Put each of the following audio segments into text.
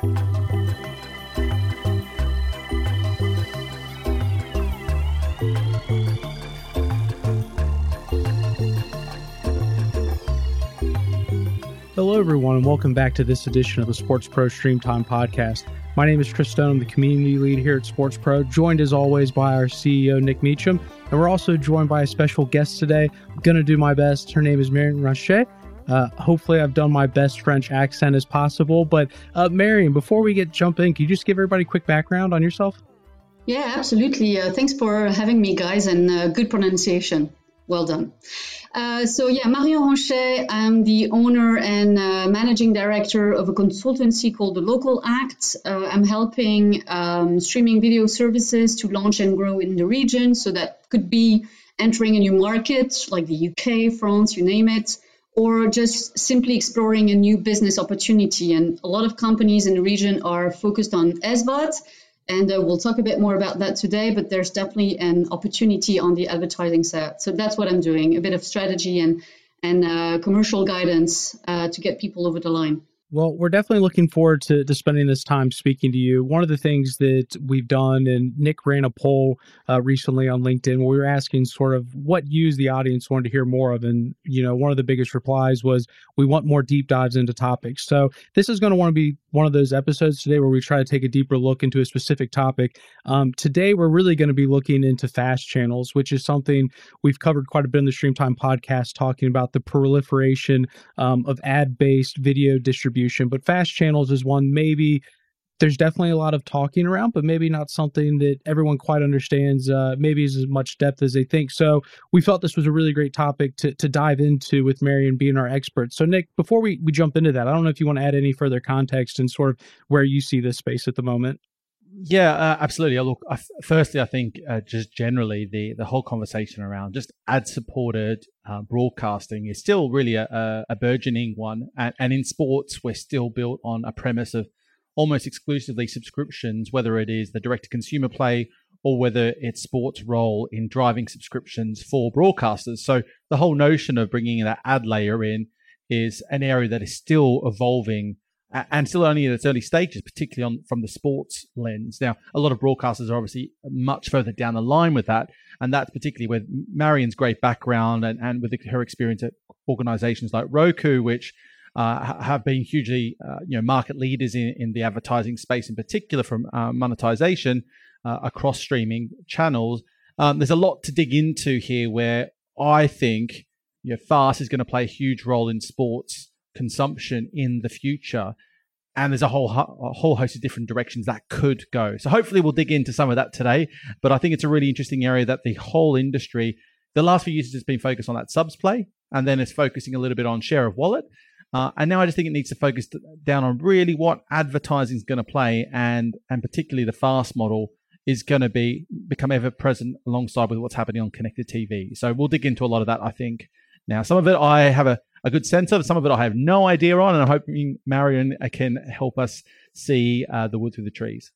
Hello, everyone, and welcome back to this edition of the SportsPro Stream Time podcast. My name is Chris Stone. I'm the community lead here at SportsPro, joined as always by our CEO, Nick Meacham. And we're also joined by a special guest today. I'm going to do my best. Her name is Marion Ranchet. Uh, hopefully, I've done my best French accent as possible. But, uh, Marion, before we get jump in, can you just give everybody a quick background on yourself? Yeah, absolutely. Uh, thanks for having me, guys, and uh, good pronunciation. Well done. Uh, so yeah, Marion Ranchet, I'm the owner and uh, managing director of a consultancy called the Local Act. Uh, I'm helping um, streaming video services to launch and grow in the region. So that could be entering a new market like the UK, France, you name it, or just simply exploring a new business opportunity. And a lot of companies in the region are focused on SVOD and uh, we'll talk a bit more about that today, but there's definitely an opportunity on the advertising side. So that's what I'm doing a bit of strategy and, and uh, commercial guidance uh, to get people over the line. Well, we're definitely looking forward to, to spending this time speaking to you. One of the things that we've done, and Nick ran a poll uh, recently on LinkedIn where we were asking sort of what you, the audience, wanted to hear more of. And, you know, one of the biggest replies was we want more deep dives into topics. So this is going to want to be one of those episodes today where we try to take a deeper look into a specific topic. Um, today, we're really going to be looking into fast channels, which is something we've covered quite a bit in the Streamtime podcast, talking about the proliferation um, of ad based video distribution. But fast channels is one maybe there's definitely a lot of talking around, but maybe not something that everyone quite understands, uh, maybe as much depth as they think. So we felt this was a really great topic to, to dive into with Marion being our expert. So, Nick, before we, we jump into that, I don't know if you want to add any further context and sort of where you see this space at the moment. Yeah, uh, absolutely. Look, I, firstly, I think uh, just generally the the whole conversation around just ad supported uh, broadcasting is still really a, a, a burgeoning one, and, and, in sports, we're still built on a premise of almost exclusively subscriptions, whether it is the direct to consumer play or whether it's sports role in driving subscriptions for broadcasters. So the whole notion of bringing that ad layer in is an area that is still evolving and still only in its early stages, particularly on from the sports lens. Now, a lot of broadcasters are obviously much further down the line with that, and that's particularly with Marion's great background and, and with her experience at organizations like Roku, which uh, have been hugely, uh, you know, market leaders in, in the advertising space, in particular from uh, monetization uh, across streaming channels. Um, there's a lot to dig into here, where I think you know, fast is going to play a huge role in sports consumption in the future, and there's a whole a whole host of different directions that could go. So hopefully we'll dig into some of that today. But I think it's a really interesting area that the whole industry, the last few years, has been focused on that subs play, and then it's focusing a little bit on share of wallet. Uh, and now I just think it needs to focus down on really what advertising is going to play, and and particularly the fast model is going to be become ever present alongside with what's happening on connected TV. So we'll dig into a lot of that. I think now some of it I have a, a good sense of, some of it I have no idea on, and I'm hoping Marion can help us see uh, the wood through the trees.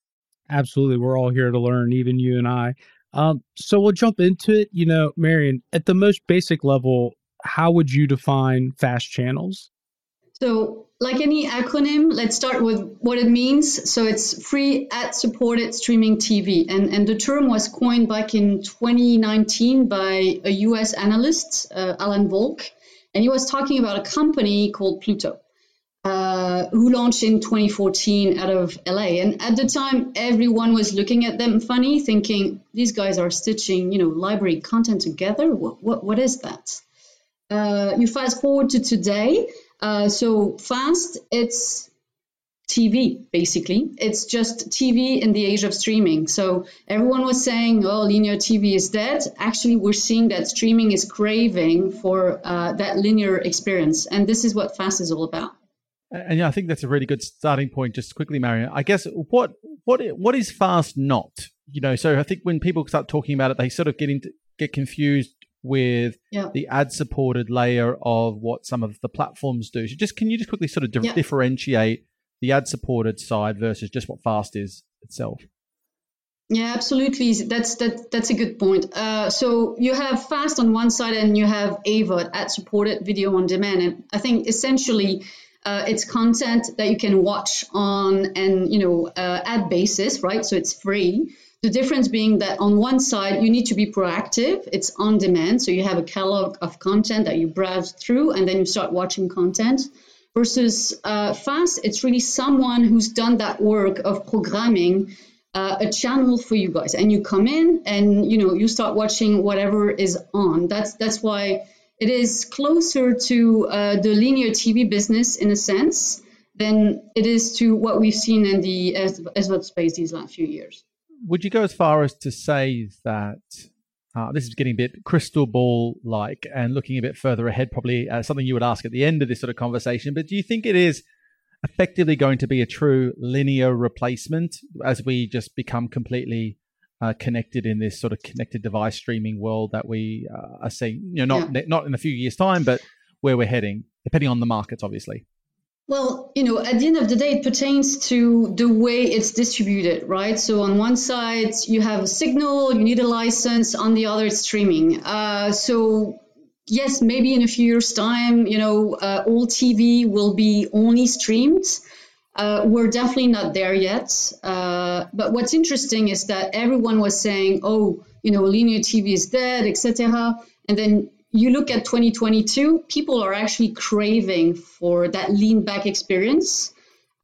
Absolutely, we're all here to learn, even you and I. Um, so we'll jump into it. You know, Marion, at the most basic level, how would you define fast channels? So, like any acronym, let's start with what it means. So, it's free ad supported streaming TV. And, and the term was coined back in 2019 by a US analyst, uh, Alan Wolk. And he was talking about a company called Pluto. Uh, who launched in 2014 out of LA. And at the time, everyone was looking at them funny, thinking these guys are stitching, you know, library content together. What what, what is that? Uh, you fast forward to today, uh, so fast, it's TV basically. It's just TV in the age of streaming. So everyone was saying, "Oh, linear TV is dead." Actually, we're seeing that streaming is craving for uh, that linear experience, and this is what fast is all about. And yeah, I think that's a really good starting point. Just quickly, Marion, I guess what what what is fast not? You know, so I think when people start talking about it, they sort of get into get confused with yeah. the ad supported layer of what some of the platforms do. So just can you just quickly sort of di- yeah. differentiate the ad supported side versus just what fast is itself? Yeah, absolutely. That's that. That's a good point. Uh, so you have fast on one side, and you have AVOD, ad supported video on demand. And I think essentially, Uh, it's content that you can watch on and you know uh, ad basis, right? So it's free. The difference being that on one side you need to be proactive. It's on demand, so you have a catalog of content that you browse through, and then you start watching content. Versus uh, fast, it's really someone who's done that work of programming uh, a channel for you guys, and you come in and you know you start watching whatever is on. That's that's why it is closer to uh, the linear TV business in a sense than it is to what we've seen in the SVOD space these last few years. Would you go as far as to say that uh, this is getting a bit crystal ball like and looking a bit further ahead, probably uh, something you would ask at the end of this sort of conversation. But do you think it is effectively going to be a true linear replacement as we just become completely uh, connected in this sort of connected device streaming world that we uh, are seeing. You know, not yeah. not in a few years' time, but where we're heading, depending on the markets, obviously. Well, you know, at the end of the day, it pertains to the way it's distributed, right? So on one side, you have a signal, you need a license. On the other, it's streaming. Uh, so yes, maybe in a few years' time, you know, uh, all TV will be only streamed. Uh, we're definitely not there yet. Uh, but what's interesting is that everyone was saying, "Oh, you know, linear TV is dead, etc." And then you look at 2022, people are actually craving for that lean back experience.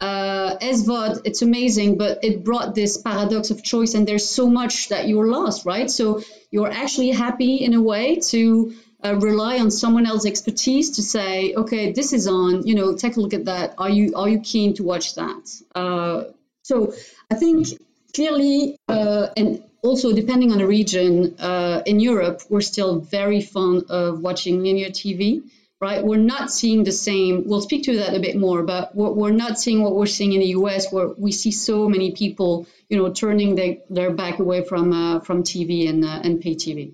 Uh, SVOD, it's amazing, but it brought this paradox of choice, and there's so much that you're lost, right? So you're actually happy in a way to uh, rely on someone else's expertise to say, okay, this is on. You know, take a look at that. Are you are you keen to watch that? Uh, so I think clearly, uh, and also depending on the region, uh, in Europe, we're still very fond of watching linear TV. Right, we're not seeing the same. We'll speak to that a bit more, but we're, we're not seeing what we're seeing in the U.S., where we see so many people, you know, turning their, their back away from uh, from TV and uh, and pay TV.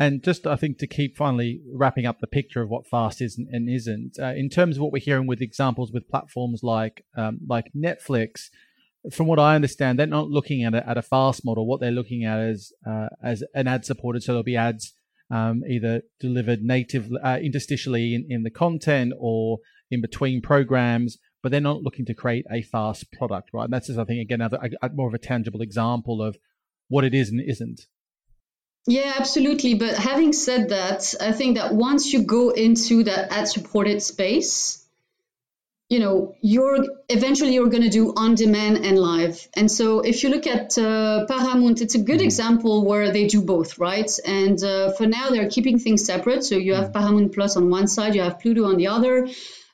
And just, I think, to keep finally wrapping up the picture of what fast is and isn't, uh, in terms of what we're hearing with examples with platforms like um, like Netflix, from what I understand, they're not looking at a, at a fast model. What they're looking at is uh, as an ad supported, so there'll be ads um, either delivered native uh, interstitially in, in the content or in between programs, but they're not looking to create a fast product, right? And that's just, I think, again, a, a, more of a tangible example of what it is and isn't. Yeah, absolutely. But having said that, I think that once you go into that ad supported space, you know, you're eventually you're going to do on demand and live. And so if you look at uh, Paramount, it's a good mm-hmm. example where they do both, right? And uh, for now, they're keeping things separate. So you have mm-hmm. Paramount Plus on one side, you have Pluto on the other.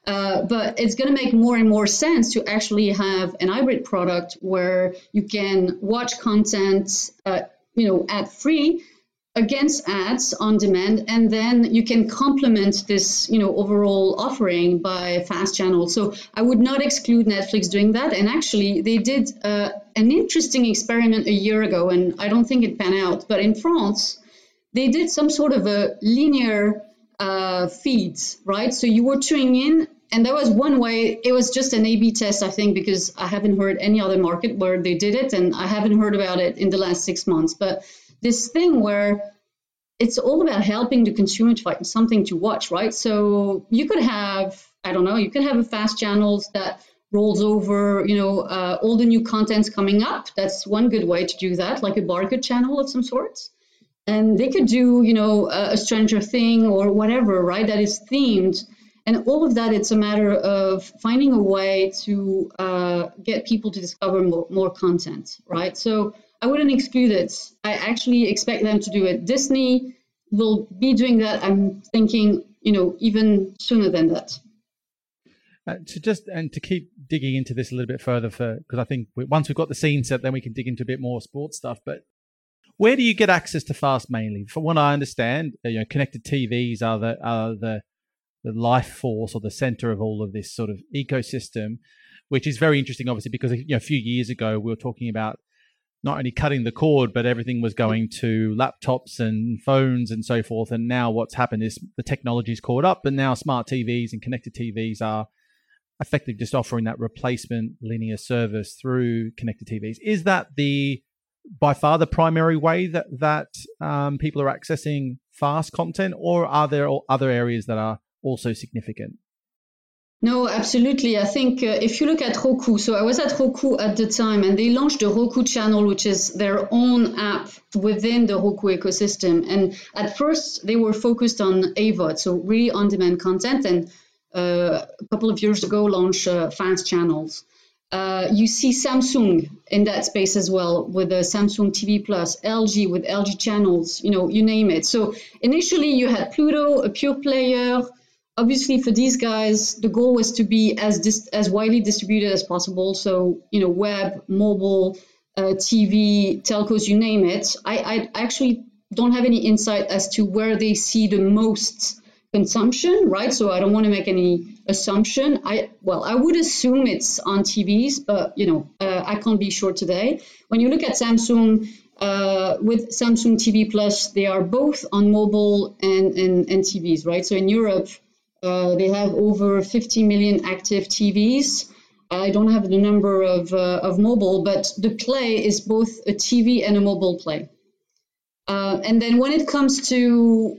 Uh, but it's going to make more and more sense to actually have an hybrid product where you can watch content, uh, you know, ad free against ads on demand and then you can complement this you know overall offering by fast channel so i would not exclude netflix doing that. And actually they did uh, an interesting experiment a year ago and i don't think it panned out. But in france they did some sort of a linear uh, feeds right? So you were tuning in and that was one way. It was just an a b test i think because i haven't heard any other market where they did it and i haven't heard about it in the last six months. But this thing where it's all about helping the consumer to find something to watch, right? So you could have, I don't know, you could have a fast channels that rolls over, you know, uh, all the new contents coming up. That's one good way to do that, like a barcode channel of some sorts. And they could do, you know, a, a Stranger Thing or whatever, right? That is themed. And all of that, it's a matter of finding a way to uh, get people to discover more, more content, right? So I wouldn't exclude it. I actually expect them to do it. Disney will be doing that. I'm thinking, you know, even sooner than that. Uh, to just and to keep digging into this a little bit further, for because I think we, once we've got the scene set, then we can dig into a bit more sports stuff. But where do you get access to fast mainly? From what I understand, uh, you know, connected TVs are the are the the life force or the center of all of this sort of ecosystem, which is very interesting, obviously, because you know, a few years ago we were talking about not only cutting the cord, but everything was going to laptops and phones and so forth. And now what's happened is the technology's caught up, and now smart TVs and connected TVs are effectively just offering that replacement linear service through connected TVs. Is that the by far the primary way that that um, people are accessing fast content, or are there other areas that are also significant? No, absolutely. I think uh, if you look at Roku, so I was at Roku at the time and they launched the Roku channel, which is their own app within the Roku ecosystem. And at first, they were focused on AVOD, so really on demand content. And uh, a couple of years ago, launched uh, fast channels. Uh, you see Samsung in that space as well with the Samsung TV Plus, LG with LG channels, you know, you name it. So initially, you had Pluto, a pure player obviously for these guys the goal was to be as dis- as widely distributed as possible. So you know web mobile uh, tv telcos you name it. I, I actually don't have any insight as to where they see the most consumption right? So i don't want to make any assumption. I well i would assume it's on tvs but you know uh, i can't be sure today. When you look at samsung uh, with Samsung TV Plus, they are both on mobile and, and, and TVs, right? So in Europe, they have over 50 million active TVs. I don't have the number of, uh, of mobile, but the play is both a TV and a mobile play. Uh, and then when it comes to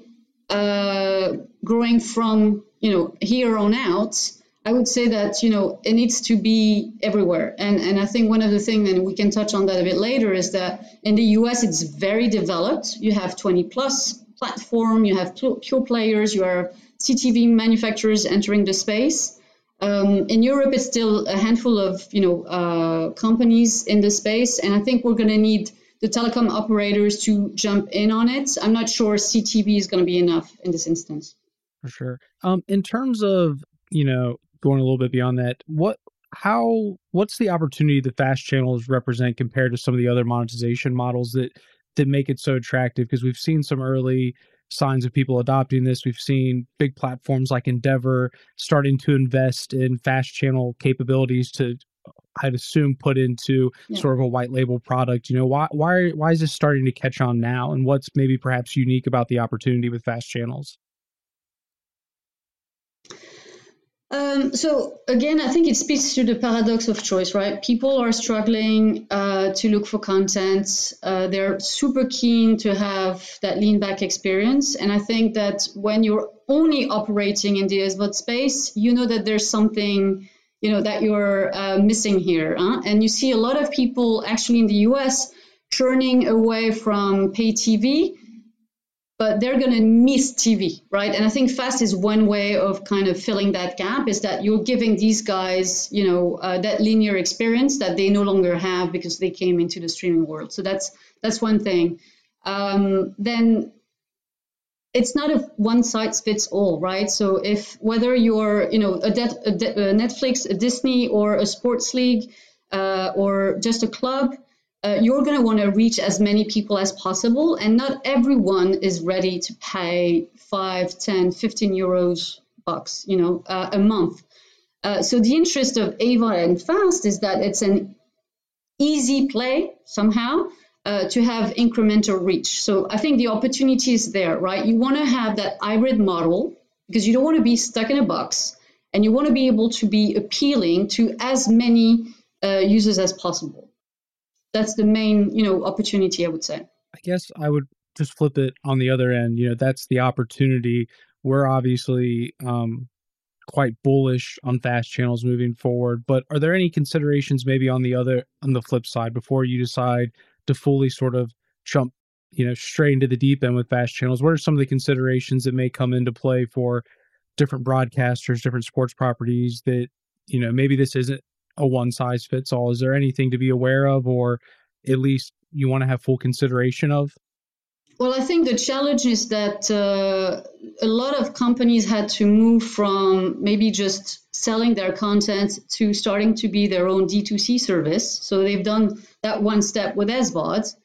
uh, growing from you know here on out, I would say that you know it needs to be everywhere. And and I think one of the things, and we can touch on that a bit later, is that in the US it's very developed. You have 20 plus platform, you have pure players, you are CTV manufacturers entering the space. Um, in Europe, it's still a handful of you know uh, companies in the space, and I think we're going to need the telecom operators to jump in on it. I'm not sure CTV is going to be enough in this instance. For sure. Um, in terms of you know going a little bit beyond that, what how what's the opportunity the fast channels represent compared to some of the other monetization models that that make it so attractive? Because we've seen some early signs of people adopting this. We've seen big platforms like Endeavor starting to invest in fast channel capabilities to I'd assume put into yeah. sort of a white label product. You know, why why why is this starting to catch on now and what's maybe perhaps unique about the opportunity with fast channels? Um, so again, I think it speaks to the paradox of choice, right? People are struggling uh, to look for content. Uh, they're super keen to have that lean back experience, and I think that when you're only operating in the SVOD space, you know that there's something you know that you're uh, missing here, huh? and you see a lot of people actually in the U.S. churning away from pay TV but they're going to miss TV, right? And I think fast is one way of kind of filling that gap is that you're giving these guys, you know, uh, that linear experience that they no longer have because they came into the streaming world. So that's that's one thing. Um, then it's not a one size fits all, right? So if whether you're, you know, a, a, de- a Netflix, a Disney, or a sports league, uh, or just a club, uh, you're going to want to reach as many people as possible and not everyone is ready to pay 5 10 15 euros bucks you know uh, a month. Uh, so the interest of AVOD and fast is that it's an easy play somehow uh, to have incremental reach. So i think the opportunity is there right? You want to have that hybrid model because you don't want to be stuck in a box and you want to be able to be appealing to as many uh, users as possible that's the main you know opportunity i would say. I guess i would just flip it on the other end you know that's the opportunity. We're obviously um quite bullish on fast channels moving forward but are there any considerations maybe on the other on the flip side before you decide to fully sort of jump you know straight into the deep end with fast channels? What are some of the considerations that may come into play for different broadcasters different sports properties that you know maybe this isn't a one size fits all. Is there anything to be aware of, or at least you want to have full consideration of? Well, I think the challenge is that uh, a lot of companies had to move from maybe just selling their content to starting to be their own D2C service. So they've done that one step with SVOD.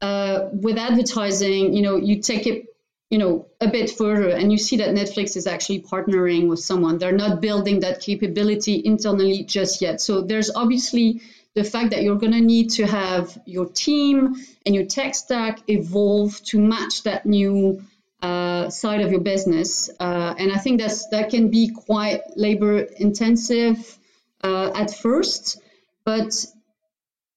Uh, with advertising, you know, you take it you know a bit further and you see that netflix is actually partnering with someone. They're not building that capability internally just yet. So there's obviously the fact that you're going to need to have your team and your tech stack evolve to match that new uh, side of your business. Uh, and i think that's that can be quite labor intensive uh, at first. But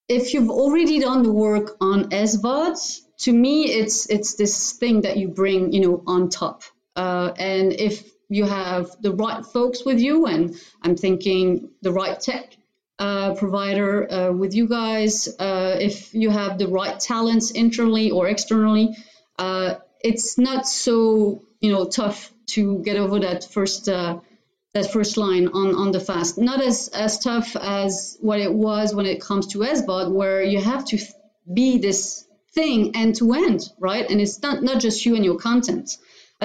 if you've already done the work on SVOD, to me it's it's this thing that you bring you know on top uh, and if you have the right folks with you, and I'm thinking the right tech uh, provider uh, with you guys, uh, if you have the right talents internally or externally, uh, it's not so you know tough to get over that first uh, that first line on on the fast. Not as as tough as what it was when it comes to SVOD, where you have to be this thing end to end, right? And it's not not just you and your content.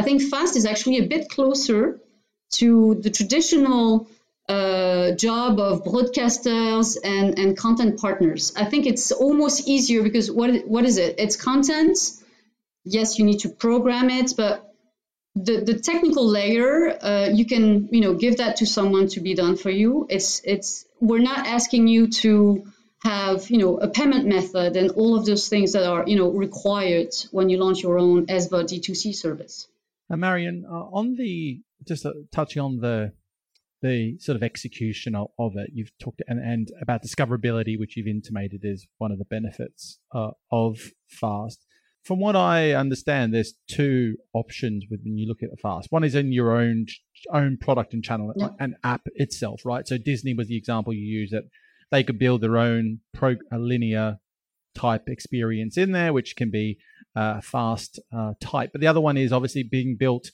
I think fast is actually a bit closer to the traditional uh, job of broadcasters and, and content partners. I think it's almost easier because what what is it? It's content. Yes, you need to program it, but the, the technical layer uh, you can you know give that to someone to be done for you. It's it's we're not asking you to have you know a payment method and all of those things that are you know required when you launch your own SVOD D2C service. And Marion, uh, on the just uh, touching on the the sort of execution of, of it. You've talked and, and, about discoverability, which you've intimated is one of the benefits uh, of Fast. From what I understand, there's two options when you look at Fast. One is in your own own product and channel yeah. and app itself, right? So Disney was the example you used that they could build their own pro, linear type experience in there, which can be uh, fast uh, type. But the other one is obviously being built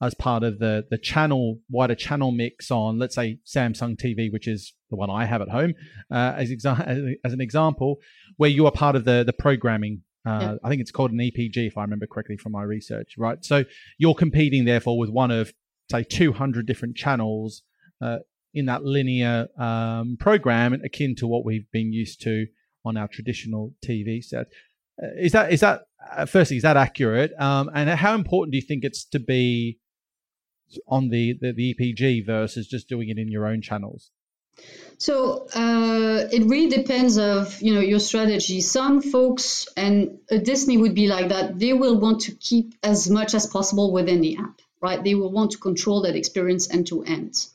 as part of the the channel wider channel mix on let's say Samsung TV, which is the one I have at home, uh, as exa- as an example, where you are part of the the programming. Uh, yeah. I think it's called an EPG, if I remember correctly from my research. Right, so you're competing therefore with one of say 200 different channels uh, in that linear um, program, akin to what we've been used to on our traditional TV set. Uh, is that is that uh, firstly is that accurate? Um, and how important do you think it's to be on the, the, the EPG versus just doing it in your own channels? So uh, it really depends of you know your strategy. Some folks and Disney would be like that. They will want to keep as much as possible within the app, right? They will want to control that experience end to end.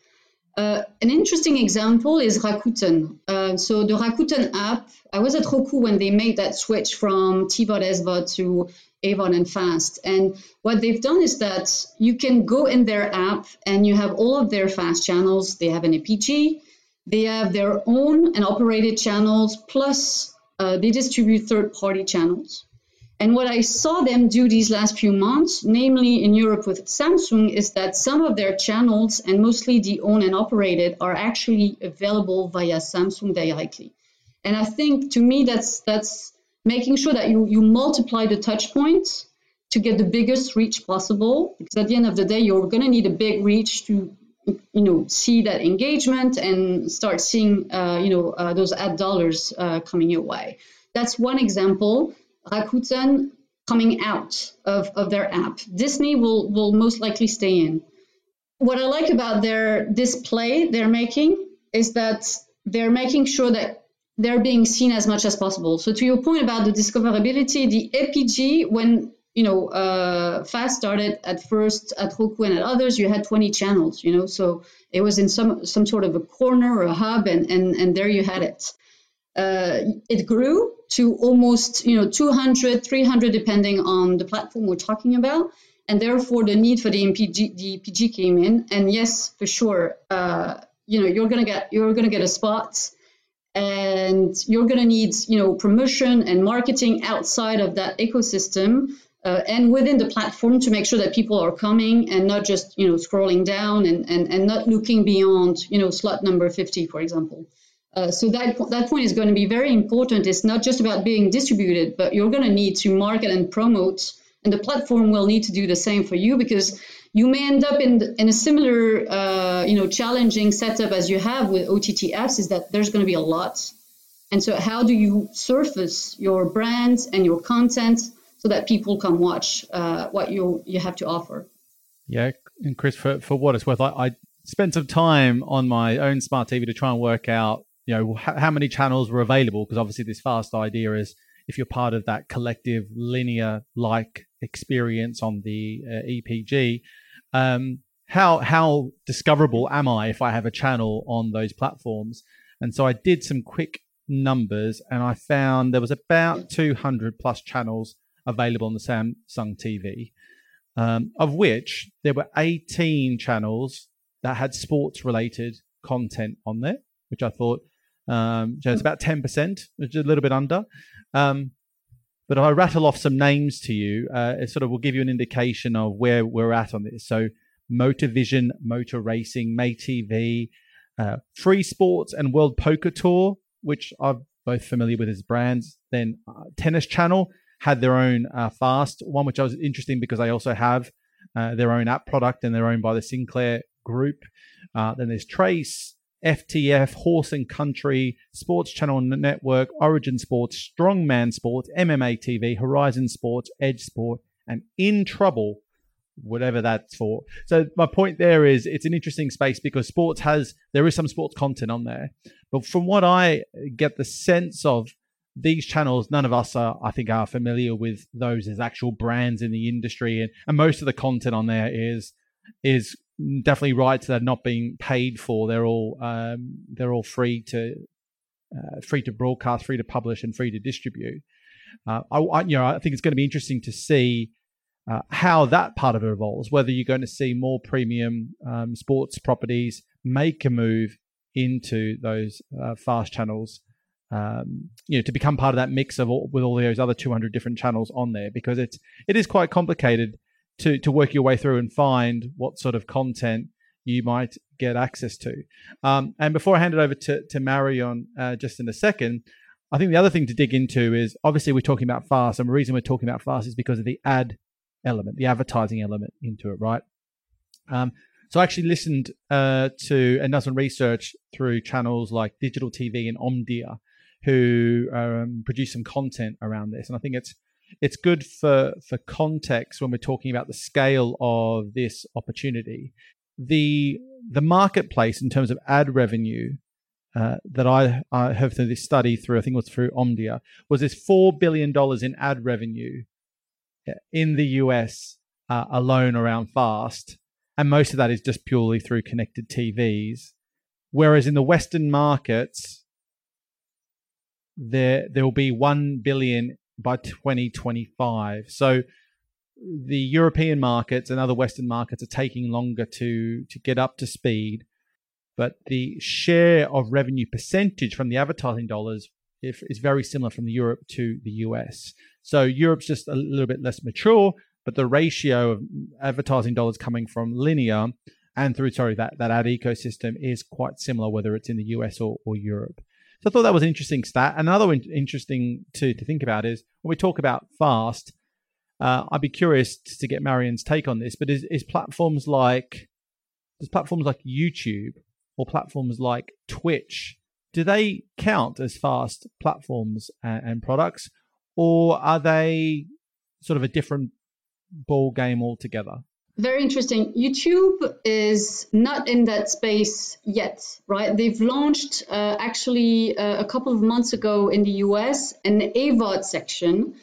Uh, an interesting example is Rakuten. Uh, so the Rakuten app, I was at Roku when they made that switch from TVOD SVOD to AVOD and Fast. And what they've done is that you can go in their app and you have all of their fast channels. They have an EPG, they have their own and operated channels, plus uh, they distribute third party channels. And what I saw them do these last few months, namely in Europe with Samsung, is that some of their channels, and mostly the owned and operated, are actually available via Samsung directly. And I think to me that's that's making sure that you, you multiply the touch points to get the biggest reach possible. Because at the end of the day, you're going to need a big reach to, you know, see that engagement and start seeing, uh, you know, uh, those ad dollars uh, coming your way. That's one example. Rakuten coming out of, of their app. Disney will, will most likely stay in. What I like about their display they're making is that they're making sure that they're being seen as much as possible. So to your point about the discoverability, the EPG, when you know uh, Fast started at first at Roku and at others, you had 20 channels. You know, so it was in some some sort of a corner or a hub, and and and there you had it. Uh, it grew to almost you know 200, 300, depending on the platform we're talking about, and therefore the need for the MPG, the EPG came in. And yes, for sure, uh, you know you're gonna get you're gonna get a spot. And you're to need you know promotion and marketing outside of that ecosystem uh, and within the platform to make sure that people are coming and not just you know scrolling down and, and, and not looking beyond you know slot number 50 for example uh, so that that point is going to be very important it's not just about being distributed but you're going to need to market and promote and the platform will need to do the same for you because you may end up in, in a similar, uh, you know, challenging setup as you have with OTT apps is that there's going to be a lot. And so how do you surface your brands and your content so that people come watch uh, what you, you have to offer? Yeah. And Chris, for, for what it's worth, I, I spent some time on my own smart TV to try and work out, you know, how, how many channels were available. Because obviously this fast idea is if you're part of that collective linear like experience on the uh, EPG, um, how how discoverable am I if I have a channel on those platforms? And so I did some quick numbers, and I found there was about 200 plus channels available on the Samsung TV. um, of which there were 18 channels that had sports related content on there, which I thought um, so it's about 10%, which is a little bit under. Um, but if I rattle off some names to you, uh, it sort of will give you an indication of where we're at on this. So, Motor Vision, Motor Racing, May TV, uh, Free Sports, and World Poker Tour, which I'm both familiar with as brands. Then uh, Tennis Channel had their own uh, Fast one, which I was interesting because they also have uh, their own app product and they're owned by the Sinclair Group. Uh, then there's Trace, FTF, Horse and Country, Sports Channel Network, Origin Sports, Strongman Sports, MMA TV, Horizon Sports, Edge Sport, and In Trouble, whatever that's for. So my point there is it's an interesting space because sports has there is some sports content on there. But from what I get the sense of these channels, none of us are, I think, are familiar with those as actual brands in the industry, and, and most of the content on there is is definitely rights that are not being paid for. They're all um, they're all free to uh, free to broadcast, free to publish, and free to distribute. Uh, I, I, you know I think it's going to be interesting to see uh, how that part of it evolves. Whether you're going to see more premium um, sports properties make a move into those uh, fast channels. Um, you know, to become part of that mix of all, with all those other 200 different channels on there, because it's it is quite complicated to to work your way through and find what sort of content you might get access to. Um, and before I hand it over to to Marion uh, just in a second, I think the other thing to dig into is obviously we're talking about fast, and the reason we're talking about fast is because of the ad element, the advertising element into it, right? Um, so I actually listened uh, to and done some research through channels like Digital TV and Omdia, who um, produce some content around this, and I think it's it's good for for context when we're talking about the scale of this opportunity. The the marketplace in terms of ad revenue uh, that I, I have through this study through I think it was through Omdia was this four billion dollars in ad revenue uh, in the US uh, alone around fast, and most of that is just purely through connected TVs. Whereas in the Western markets, there there will be one billion by 2025. So the European markets and other Western markets are taking longer to to get up to speed, but the share of revenue percentage from the advertising dollars is very similar from Europe to the US. So Europe's just a little bit less mature, but the ratio of advertising dollars coming from linear and through sorry that that ad ecosystem is quite similar whether it's in the US or, or Europe. So I thought that was an interesting stat. Another in- interesting to, to think about is when we talk about fast, uh, I'd be curious to get Marion's take on this, but is, is platforms like, does platforms like YouTube or platforms like Twitch, do they count as fast platforms and, and products or are they sort of a different ball game altogether? Very interesting. YouTube is not in that space yet, right? They've launched uh, actually uh, a couple of months ago in the US an AVOD section.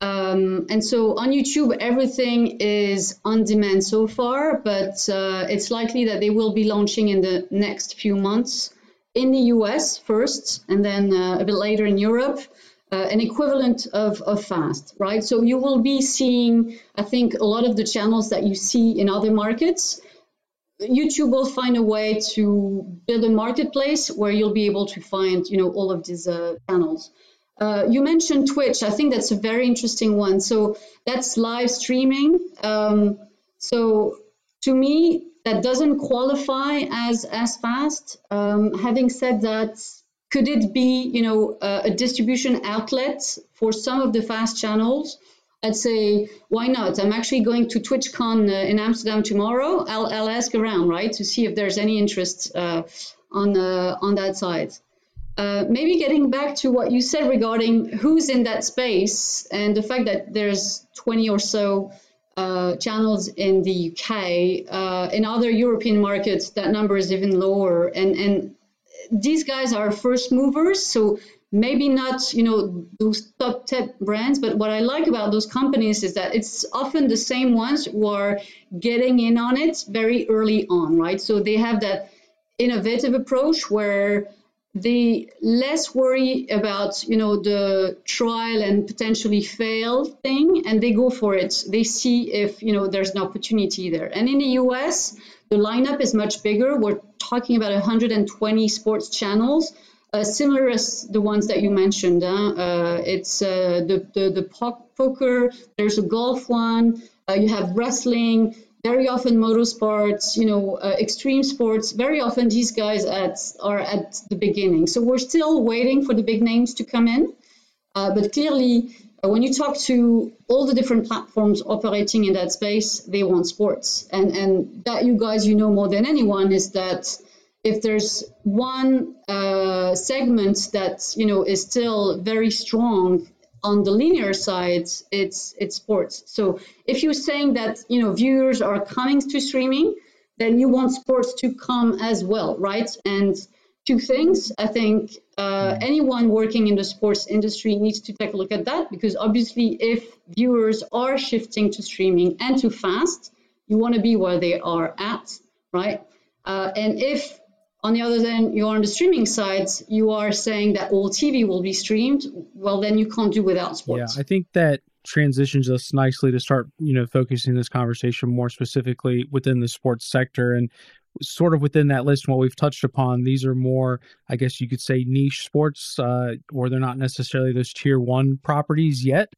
Um, and so on YouTube, everything is on demand so far, but uh, it's likely that they will be launching in the next few months in the US first, and then uh, a bit later in Europe uh, an equivalent of, of fast, right? So you will be seeing, I think, a lot of the channels that you see in other markets. YouTube will find a way to build a marketplace where you'll be able to find, you know, all of these uh, channels. Uh, you mentioned Twitch. I think that's a very interesting one. So that's live streaming. Um, so to me, that doesn't qualify as as fast. Um, having said that, could it be, you know, a, a distribution outlet for some of the fast channels? I'd say, why not? I'm actually going to TwitchCon uh, in Amsterdam tomorrow. I'll, I'll ask around, right, to see if there's any interest uh, on uh, on that side. Uh, maybe getting back to what you said regarding who's in that space and the fact that there's 20 or so uh, channels in the UK. Uh, in other European markets, that number is even lower. And and these guys are first movers, so maybe not you know those top tech brands but what i like about those companies is that it's often the same ones who are getting in on it very early on right? So they have that innovative approach where they less worry about you know the trial and potentially fail thing and they go for it. They see if you know there's an opportunity there. And in the us the lineup is much bigger. We're talking about 120 sports channels uh, similar as the ones that you mentioned huh? uh, it's uh, the, the the poker there's a golf one uh, you have wrestling very often motorsports, you know, uh, extreme sports, very often these guys at, are at the beginning. So we're still waiting for the big names to come in. Uh, but clearly, when you talk to all the different platforms operating in that space, they want sports. And, and that you guys, you know more than anyone, is that if there's one uh, segment that, you know, is still very strong on the linear side, it's it's sports. So if you're saying that you know viewers are coming to streaming, then you want sports to come as well, right? And two things. I think uh, anyone working in the sports industry needs to take a look at that because obviously, if viewers are shifting to streaming and to fast, you want to be where they are at, right? Uh, and if on the other hand, you're on the streaming side, you are saying that all TV will be streamed. Well, then you can't do without sports. Yeah, I think that transitions us nicely to start, you know, focusing this conversation more specifically within the sports sector and sort of within that list what we've touched upon these are more i guess you could say niche sports uh, or they're not necessarily those tier one properties yet.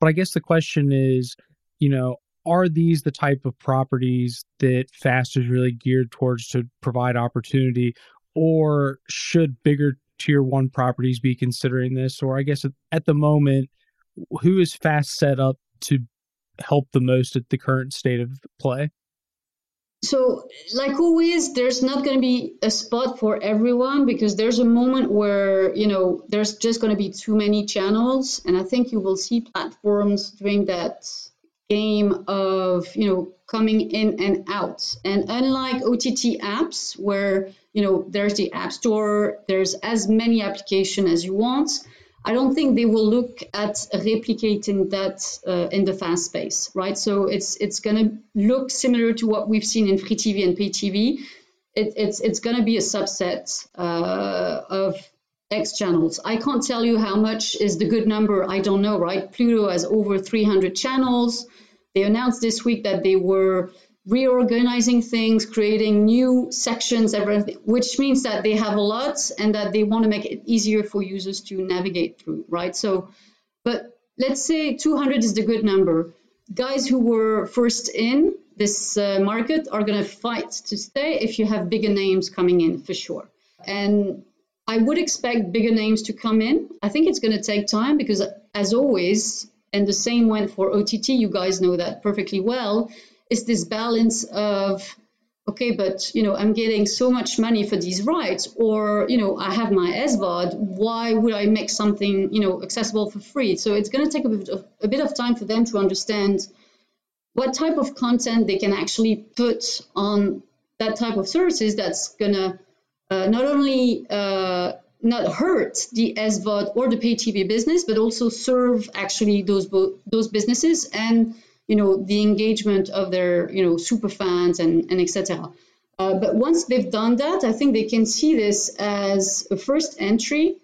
But i guess the question is you know are these the type of properties that fast is really geared towards to provide opportunity? Or should bigger tier one properties be considering this? Or i guess at, the moment who is fast set up to help the most at the current state of play so like always there's not going to be a spot for everyone because there's a moment where you know there's just going to be too many channels and i think you will see platforms doing that game of you know coming in and out. And unlike ott apps where you know there's the app store there's as many application as you want i don't think they will look at replicating that uh, in the fast space right so it's it's going to look similar to what we've seen in free tv and pay tv it, it's it's going to be a subset uh, of X channels. I can't tell you how much is the good number. I don't know, right? Pluto has over 300 channels. They announced this week that they were reorganizing things, creating new sections, everything, which means that they have a lot and that they want to make it easier for users to navigate through, right? So, but let's say 200 is the good number. Guys who were first in this uh, market are going to fight to stay if you have bigger names coming in for sure. And I would expect bigger names to come in. I think it's going to take time because, as always, and the same went for OTT, you guys know that perfectly well, is this balance of, okay, but, you know, I'm getting so much money for these rights, or, you know, I have my SVOD, why would I make something, you know, accessible for free? So it's going to take a bit, of, a bit of time for them to understand what type of content they can actually put on that type of services that's going to uh, not only uh, not hurt the SVOD or the pay TV business, but also serve actually those bo- those businesses and you know the engagement of their you know super fans and and etc. Uh, but once they've done that, I think they can see this as a first entry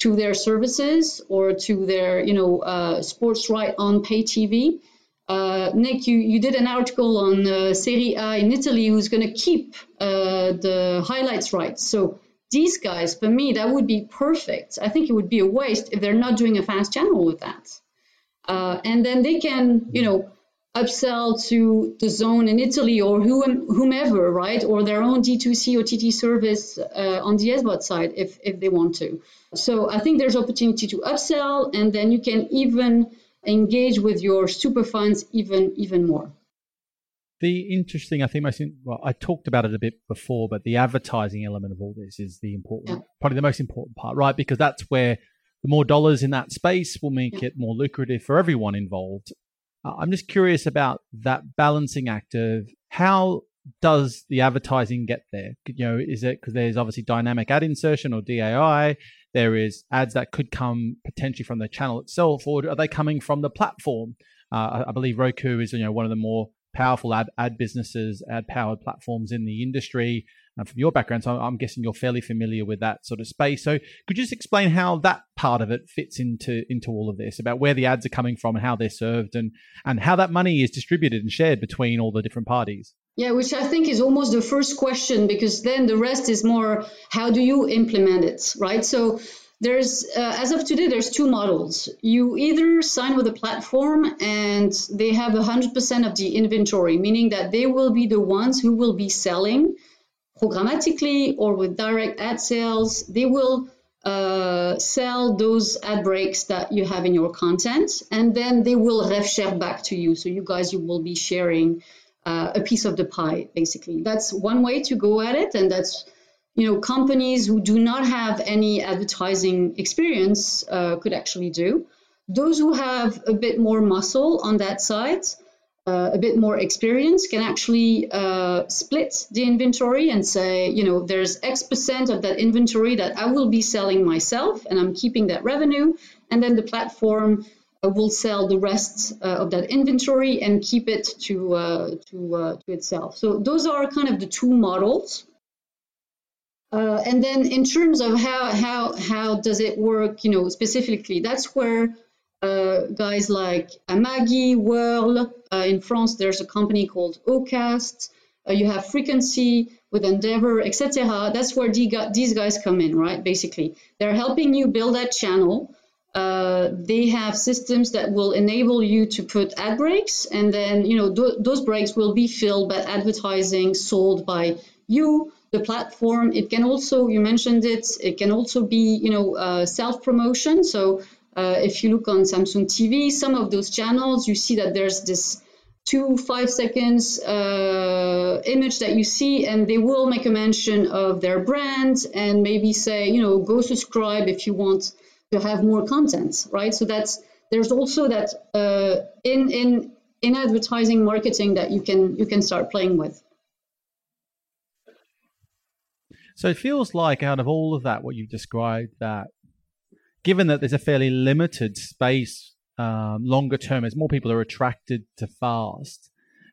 to their services or to their you know uh, sports right on pay TV. Uh, Nick, you, you did an article on uh, Serie A in Italy who's going to keep uh, the highlights rights. So these guys, for me, that would be perfect. I think it would be a waste if they're not doing a fast channel with that. Uh, and then they can, you know, upsell to DAZN in Italy or whomever, right? Or their own D2C or TT service uh, on the SVOD side if, if they want to. So I think there's opportunity to upsell and then you can even engage with your super fans even even more the interesting, I think, most well, I talked about it a bit before, but the advertising element of all this is the important, yeah. probably the most important part, right? Because that's where the more dollars in that space will make yeah. it more lucrative for everyone involved. Uh, I'm just curious about that balancing act of how does the advertising get there? You know, is it because there's obviously dynamic ad insertion or DAI? There is ads that could come potentially from the channel itself, or are they coming from the platform? Uh, I, I believe Roku is you know one of the more powerful ad, ad businesses, ad powered platforms in the industry. Uh, from your background. So I'm guessing you're fairly familiar with that sort of space. So could you just explain how that part of it fits into into all of this about where the ads are coming from and how they're served and and how that money is distributed and shared between all the different parties? Yeah, which I think is almost the first question because then the rest is more how do you implement it, right? So there's uh, as of today there's two models you either sign with a platform and they have 100% of the inventory meaning that they will be the ones who will be selling programmatically or with direct ad sales they will uh, sell those ad breaks that you have in your content and then they will rev share back to you. So you guys you will be sharing uh, a piece of the pie basically. That's one way to go at it and that's you know companies who do not have any advertising experience uh, could actually do. Those who have a bit more muscle on that side uh, a bit more experience can actually uh, split the inventory and say you know there's x percent of that inventory that i will be selling myself and i'm keeping that revenue. And then the platform uh, will sell the rest uh, of that inventory and keep it to uh, to, to itself. So those are kind of the two models. Uh, and then in terms of how how how does it work, you know, specifically, that's where uh, guys like Amagi, Wurl, uh, in France, there's a company called Ocast. Uh, you have Frequency with Endeavor, etc. That's where these guys come in, right? Basically, they're helping you build that channel. Uh, they have systems that will enable you to put ad breaks, and then you know th- those breaks will be filled by advertising sold by you the platform. It can also, you mentioned it, it can also be, you know, uh, self-promotion. So uh, if you look on Samsung TV, some of those channels, you see that there's this two five seconds uh, image that you see and they will make a mention of their brand and maybe say you know go subscribe if you want to have more content right? So that's there's also that uh, in in in advertising marketing that you can you can start playing with. So it feels like out of all of that, what you've described, that given that there's a fairly limited space um, longer term, as more people are attracted to fast,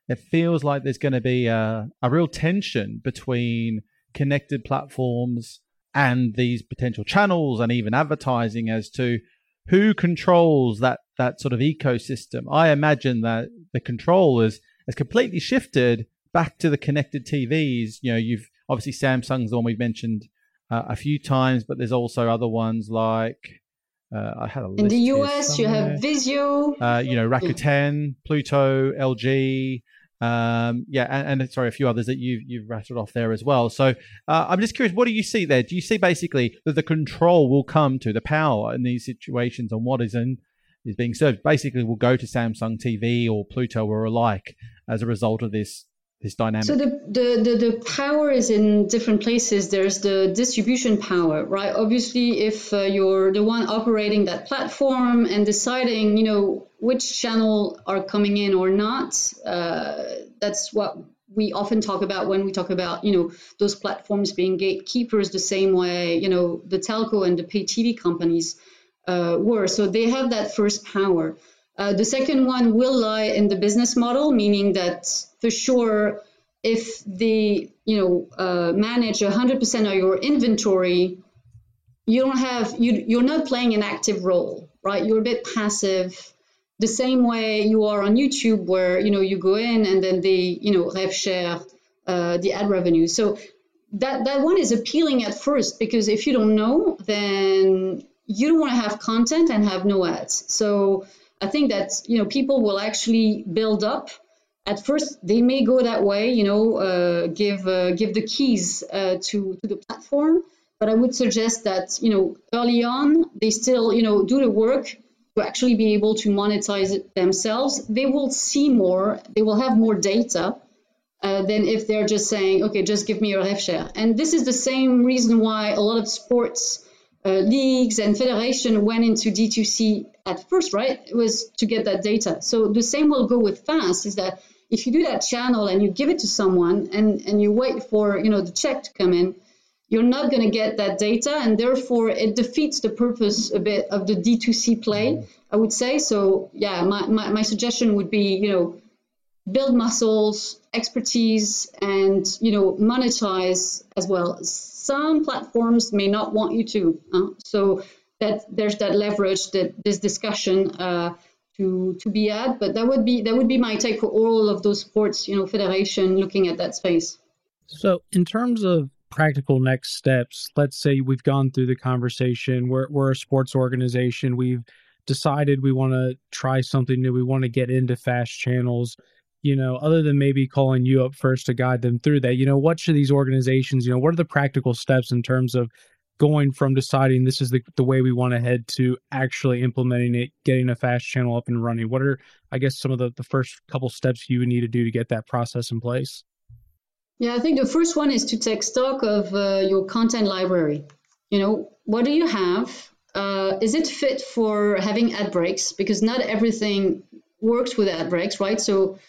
it feels like there's going to be a, a real tension between connected platforms and these potential channels and even advertising as to who controls that that sort of ecosystem. I imagine that the control is has completely shifted back to the connected TVs. You know, you've Obviously, Samsung's the one we've mentioned uh, a few times, but there's also other ones like uh, I had a in the US. You have Vizio, uh, you know Rakuten, Pluto, LG. Um, yeah, and, and, sorry, a few others that you've you've rattled off there as well. So uh, I'm just curious, what do you see there? Do you see basically that the control will come to the power in these situations on what is in is being served? Basically, will go to Samsung TV or Pluto or alike as a result of this this dynamic? So the, the, the, the, power is in different places. There's the distribution power, right? Obviously, if uh, you're the one operating that platform and deciding, you know, which channel are coming in or not, uh, that's what we often talk about when we talk about, you know, those platforms being gatekeepers the same way, you know, the telco and the pay TV companies uh, were. So they have that first power. Uh, the second one will lie in the business model, meaning that for sure, if they you know uh, manage 100% of your inventory, you don't have you you're not playing an active role, right? You're a bit passive. The same way you are on YouTube, where you know you go in and then they you know rev share uh, the ad revenue. So that that one is appealing at first because if you don't know, then you don't want to have content and have no ads. So I think that you know people will actually build up. At first, they may go that way, you know, uh, give uh, give the keys uh, to to the platform. But I would suggest that you know early on they still you know do the work to actually be able to monetize it themselves. They will see more. They will have more data. Uh, than if they're just saying, okay, just give me your rev share. And this is the same reason why a lot of sports uh, leagues and federation went into D2C at first, right? It was to get that data. So the same will go with fast is that if you do that channel and you give it to someone and, and you wait for, you know, the check to come in, you're not going to get that data and therefore it defeats the purpose a bit of the D2C play, I would say. So yeah, my, my, my suggestion would be, you know, build muscles, expertise, and you know monetize as well. Some platforms may not want you to, uh, so that there's that leverage that this discussion uh, to to be at. But that would be that would be my take for all of those sports, you know, federation looking at that space. So in terms of practical next steps, let's say we've gone through the conversation. We're we're a sports organization. We've decided we want to try something new. We want to get into fast channels you know, other than maybe calling you up first to guide them through that, you know, what should these organizations, you know, what are the practical steps in terms of going from deciding this is the, the way we want to head to actually implementing it, getting a fast channel up and running? What are, I guess, some of the, the first couple steps you would need to do to get that process in place? Yeah, I think the first one is to take stock of uh, your content library. You know, what do you have? Uh, is it fit for having ad breaks? Because not everything works with ad breaks, right? So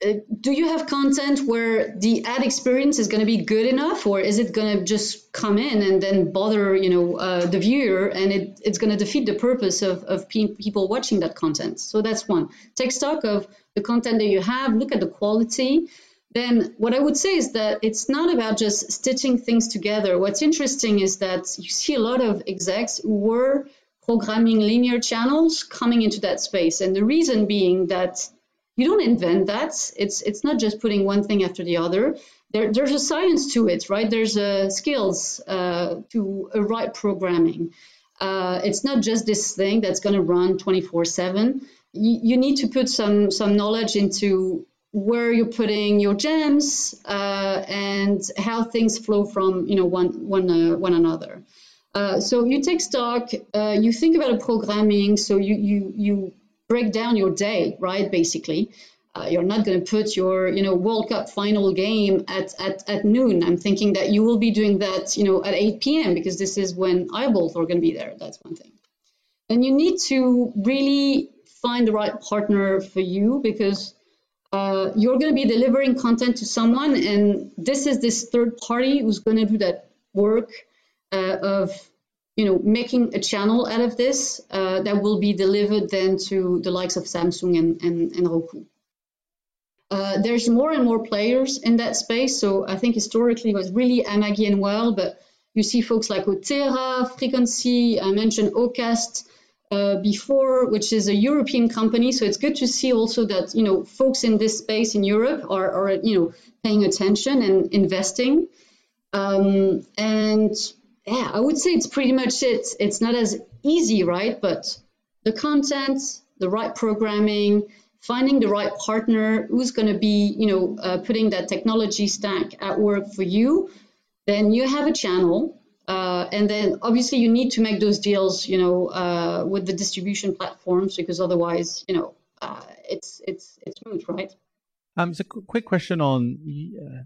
do you have content where the ad experience is going to be good enough or is it going to just come in and then bother you know uh, the viewer and it, it's going to defeat the purpose of, of pe- people watching that content? So that's one. Take stock of the content that you have look at the quality. Then what i would say is that it's not about just stitching things together. What's interesting is that you see a lot of execs who were programming linear channels coming into that space and the reason being that you don't invent that. It's it's not just putting one thing after the other. There, there's a science to it, right? There's a skills uh, to a right programming. Uh, it's not just this thing that's going to run 24/7. You, you need to put some some knowledge into where you're putting your gems uh, and how things flow from you know one one uh, one another. Uh, so you take stock, uh, you think about a programming, so you you you break down your day, right? Basically, uh, you're not going to put your, you know, World Cup final game at, at, at noon. I'm thinking that you will be doing that, you know, at 8 p.m. because this is when eyeballs are going to be there. That's one thing. And you need to really find the right partner for you because uh, you're going to be delivering content to someone, and this is this third party who's going to do that work uh, of you know, making a channel out of this uh, that will be delivered then to the likes of Samsung and, and, and Roku. Uh, there's more and more players in that space. So I think historically it was really Amagi and Wurl, but you see folks like Otera, Frequency, I mentioned Ocast uh, before, which is a European company. So it's good to see also that, you know, folks in this space in Europe are, are you know, paying attention and investing. Um, and yeah, I would say it's pretty much it. It's not as easy, right? But the content, the right programming, finding the right partner who's going to be, you know, uh, putting that technology stack at work for you, then you have a channel. Uh, and then obviously you need to make those deals, you know, uh, with the distribution platforms because otherwise, you know, uh, it's it's it's moot, right? Um, so quick question on uh,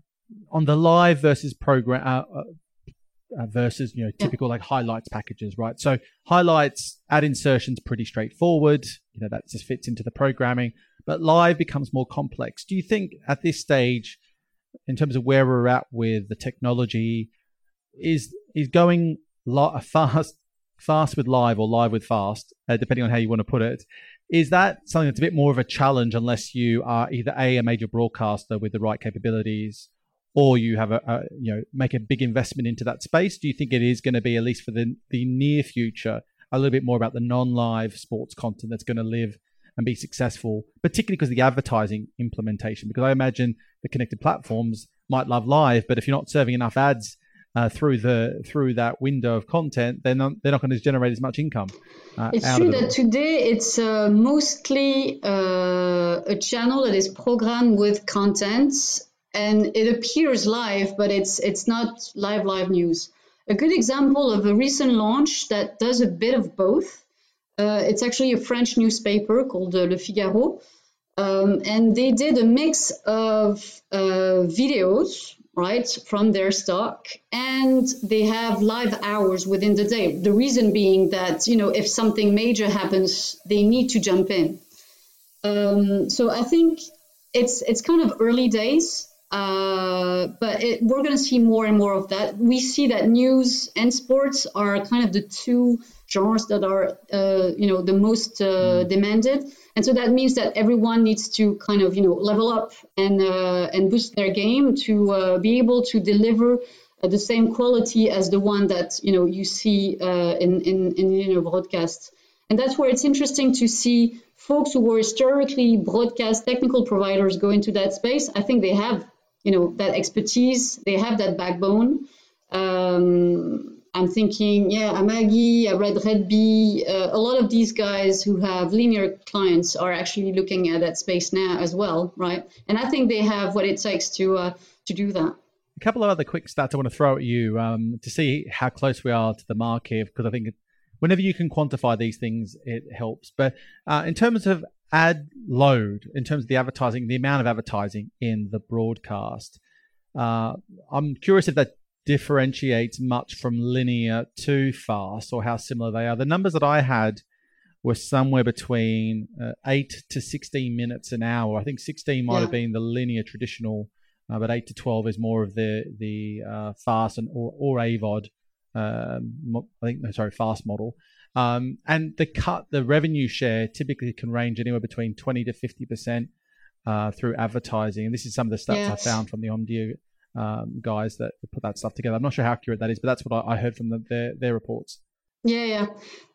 on the live versus program uh, versus you know typical yeah. like highlights packages, right? So highlights ad insertions pretty straightforward. You know that just fits into the programming, but live becomes more complex. Do you think at this stage, in terms of where we're at with the technology, is is going lo- fast fast with live or live with fast, uh, depending on how you want to put it? Is that something that's a bit more of a challenge unless you are either a a major broadcaster with the right capabilities? Or you have a, a, you know make a big investment into that space do you think it is going to be at least for the the near future a little bit more about the non-live sports content that's going to live and be successful particularly because of the advertising implementation because i imagine the connected platforms might love live but if you're not serving enough ads uh, through the through that window of content, they're not they're not going to generate as much income. Uh, it's true that today it's uh, mostly uh, a channel that is programmed with content and it appears live, but it's it's not live live news. A good example of a recent launch that does a bit of both. Uh, it's actually a French newspaper called uh, Le Figaro, um, and they did a mix of uh, videos right from their stock and they have live hours within the day the reason being that you know if something major happens they need to jump in um, so i think it's it's kind of early days Uh, but it, we're going to see more and more of that. We see that news and sports are kind of the two genres that are, uh, you know, the most uh, mm. demanded. And so that means that everyone needs to kind of, you know, level up and uh, and boost their game to uh, be able to deliver the same quality as the one that you know you see in in in you know broadcast. And that's where it's interesting to see folks who were historically broadcast technical providers go into that space. I think they have you know that expertise they have that backbone. Um, i'm thinking yeah amagi i read red bee uh, a lot of these guys who have linear clients are actually looking at that space now as well right? And i think they have what it takes to uh, to do that. A couple of other quick stats i want to throw at you um, to see how close we are to the market because i think whenever you can quantify these things it helps. But uh, in terms of ad load in terms of the advertising, the amount of advertising in the broadcast. Uh, I'm curious if that differentiates much from linear to fast or how similar they are. The numbers that I had were somewhere between uh, 8 to 16 minutes an hour. I think 16 might yeah. have been the linear traditional, uh, but 8 to 12 is more of the the uh, fast and or, or AVOD. Um, I think no, sorry, fast model. Um, and the cut, the revenue share typically can range anywhere between 20 to 50% uh, through advertising. And this is some of the stats yes. I found from the Omdia um, guys that put that stuff together. I'm not sure how accurate that is, but that's what I, I heard from the, their, their reports. Yeah, yeah.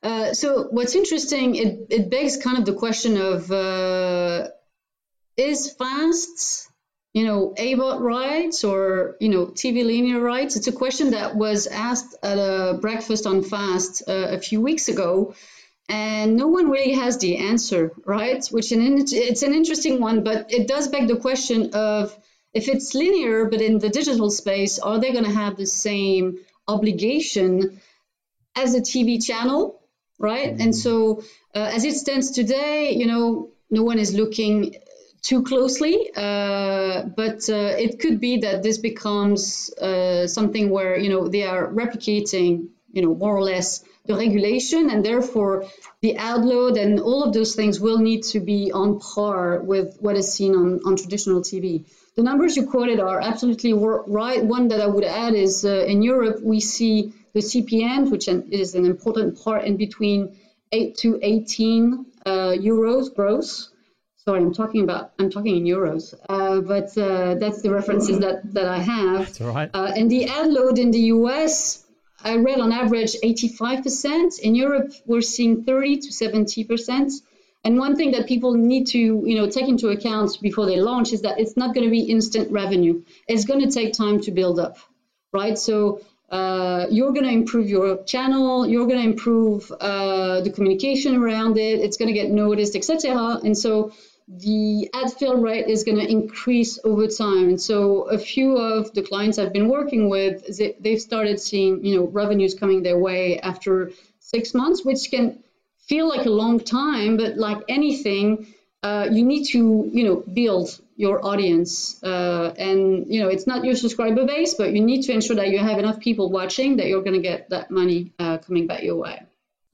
Uh, so what's interesting, it, it begs kind of the question of uh, is fast you know, AVOD rights or, you know, TV linear rights? It's a question that was asked at a breakfast on Fast uh, a few weeks ago, and no one really has the answer, right? Which an, it's an interesting one, but it does beg the question of if it's linear, but in the digital space, are they going to have the same obligation as a TV channel, right? And mm-hmm. so, uh, as it stands today, you know, no one is looking too closely, uh, but uh, it could be that this becomes uh, something where you know they are replicating, you know, more or less the regulation, and therefore the ad load and all of those things will need to be on par with what is seen on, on traditional TV. The numbers you quoted are absolutely right. One that I would add is uh, in Europe we see the CPM, which is an important part in between 8 to 18 uh, euros gross sorry, I'm talking about I'm talking in euros, uh, but uh, that's the references that that I have. That's all right. Uh, and the ad load in the US, I read on average 85%. In Europe, we're seeing 30 to 70%. And one thing that people need to you know take into account before they launch is that it's not going to be instant revenue. It's going to take time to build up, right? So uh, you're going to improve your channel, you're going to improve uh, the communication around it, it's going to get noticed, etc. And so the ad fill rate is going to increase over time. And so a few of the clients I've been working with, they've started seeing, you know, revenues coming their way after six months, which can feel like a long time, but like anything, uh, you need to, you know, build your audience. Uh, and, you know, it's not your subscriber base, but you need to ensure that you have enough people watching that you're going to get that money uh, coming back your way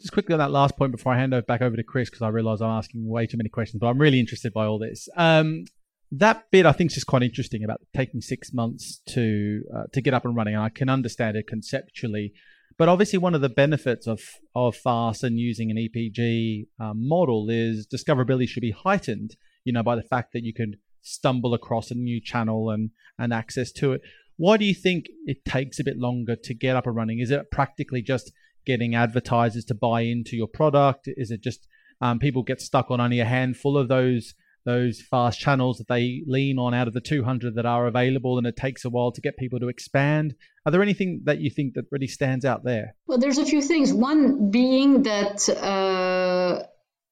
just quickly on that last point before I hand over back over to Chris because I realise I'm asking way too many questions, but I'm really interested by all this. Um, that bit I think is just quite interesting about taking six months to uh, to get up and running. I can understand it conceptually, but obviously one of the benefits of of fast and using an EPG um, model is discoverability should be heightened. You know, by the fact that you can stumble across a new channel and and access to it. Why do you think it takes a bit longer to get up and running? Is it practically just getting advertisers to buy into your product? Is it just um, people get stuck on only a handful of those those fast channels that they lean on out of the 200 that are available, and it takes a while to get people to expand? Are there anything that you think that really stands out there? Well, there's a few things. One being that uh,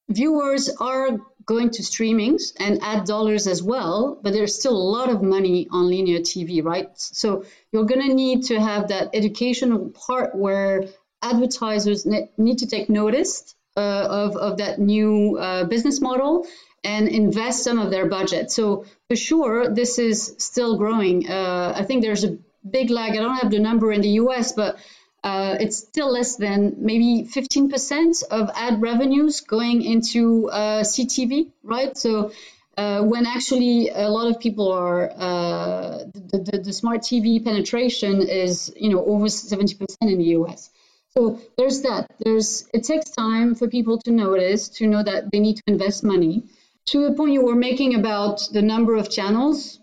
viewers are going to streamings and ad dollars as well, but there's still a lot of money on linear TV, right? So you're going to need to have that educational part where advertisers need to take notice uh, of, of that new uh, business model and invest some of their budget. So for sure, this is still growing. Uh, I think there's a big lag. I don't have the number in the US, but uh, it's still less than maybe 15% of ad revenues going into uh, CTV, right? So uh, when actually a lot of people are uh, the, the, the, smart TV penetration is you know over 70% in the US. So there's that. There's it takes time for people to notice to know that they need to invest money. To the point you were making about the number of channels,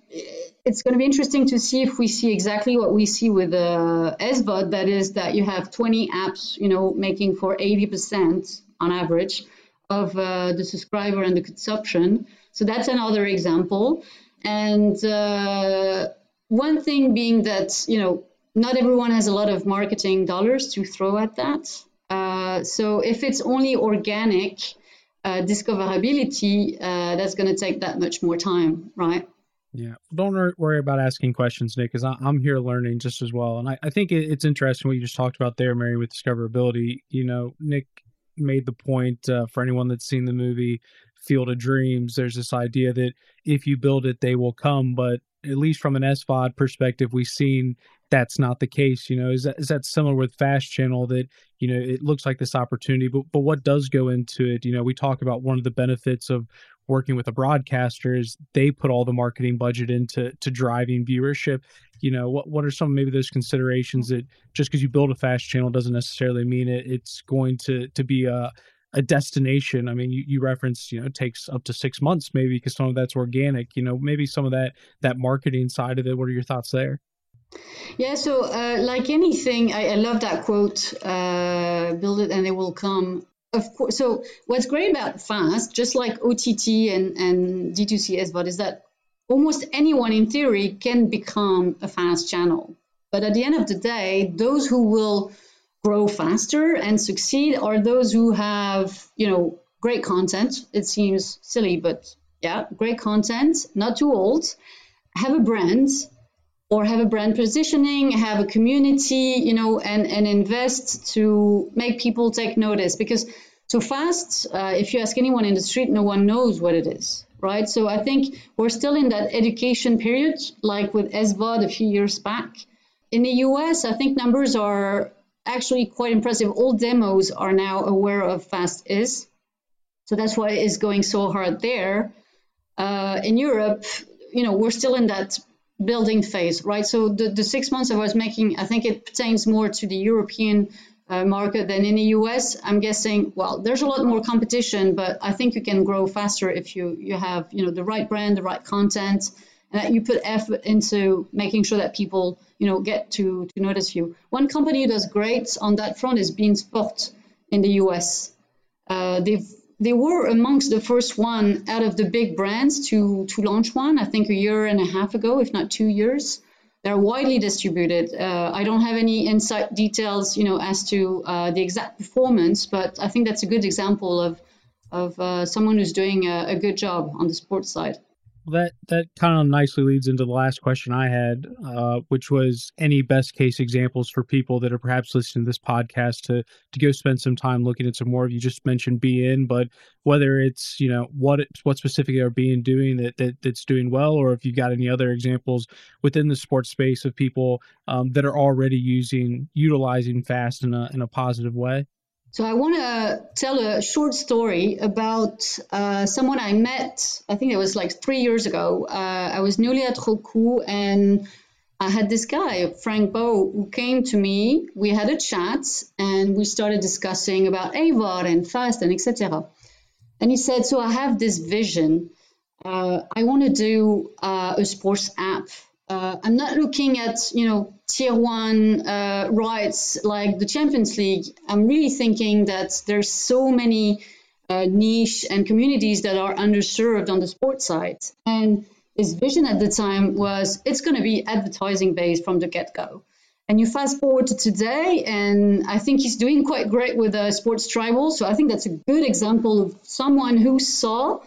it's going to be interesting to see if we see exactly what we see with uh, SVOD. That is that you have 20 apps, you know, making for 80% on average of uh, the subscriber and the consumption. So that's another example. And uh, one thing being that, you know, not everyone has a lot of marketing dollars to throw at that. Uh, so if it's only organic uh, discoverability, uh, that's going to take that much more time, right? Yeah, don't worry about asking questions, Nick, because I'm here learning just as well. And I, I think it's interesting what you just talked about there, Mary, with discoverability. You know, Nick made the point uh, for anyone that's seen the movie Field of Dreams. There's this idea that if you build it, they will come. But at least from an SVOD perspective, we've seen that's not the case. You know, is that is that similar with Fast Channel that you know it looks like this opportunity, but but what does go into it? You know, we talk about one of the benefits of working with a broadcaster is they put all the marketing budget into to driving viewership you know what what are some maybe those considerations that just because you build a fast channel doesn't necessarily mean it, it's going to to be a a destination i mean you, you referenced you know it takes up to six months maybe because some of that's organic you know maybe some of that that marketing side of it what are your thoughts there yeah so uh, like anything I, I, love that quote uh, build it and they will come of course. So what's great about fast, just like OTT and, and D2C SVOD, is that almost anyone in theory can become a fast channel. But at the end of the day, those who will grow faster and succeed are those who have, you know, great content. It seems silly, but yeah, great content, not too old, have a brand or have a brand positioning, have a community, you know, and, and invest to make people take notice. Because so fast, uh, if you ask anyone in the street, no one knows what it is, right? So I think we're still in that education period, like with SVOD a few years back. In the US, I think numbers are actually quite impressive. All demos are now aware of fast is. So that's why it's going so hard there. Uh, in Europe, you know, we're still in that building phase, right? So the, the six months I was making, I think it pertains more to the European uh, market than in the US. I'm guessing, well, there's a lot more competition, but I think you can grow faster if you, you have, you know, the right brand, the right content, and that you put effort into making sure that people, you know, get to, to notice you. One company does great on that front is beIN Sport in the US. Uh, they've they were amongst the first one out of the big brands to to launch one. I think a year and a half ago, if not two years. They're widely distributed. Uh, I don't have any insight details, you know, as to uh, the exact performance, but I think that's a good example of of uh, someone who's doing a, a good job on the sports side that that kind of nicely leads into the last question I had, uh, which was any best case examples for people that are perhaps listening to this podcast to to go spend some time looking at some more. Of you just mentioned beIN, but whether it's you know what it, what specifically are beIN doing that, that that's doing well, or if you've got any other examples within the sports space of people um, that are already using utilizing fast in a in a positive way. So I want to tell a short story about uh, someone I met. I think it was like three years ago. Uh, I was newly at Roku, and I had this guy, Frank Bow, who came to me. We had a chat, and we started discussing about AVOD and fast and etc. And he said, "So I have this vision. Uh, I want to do uh, a sports app uh, I'm not looking at you know tier one uh, rights like the Champions League. I'm really thinking that there's so many uh, niche and communities that are underserved on the sports side. And his vision at the time was it's going to be advertising based from the get go. And you fast forward to today, and I think he's doing quite great with uh, Sports Tribal. So I think that's a good example of someone who saw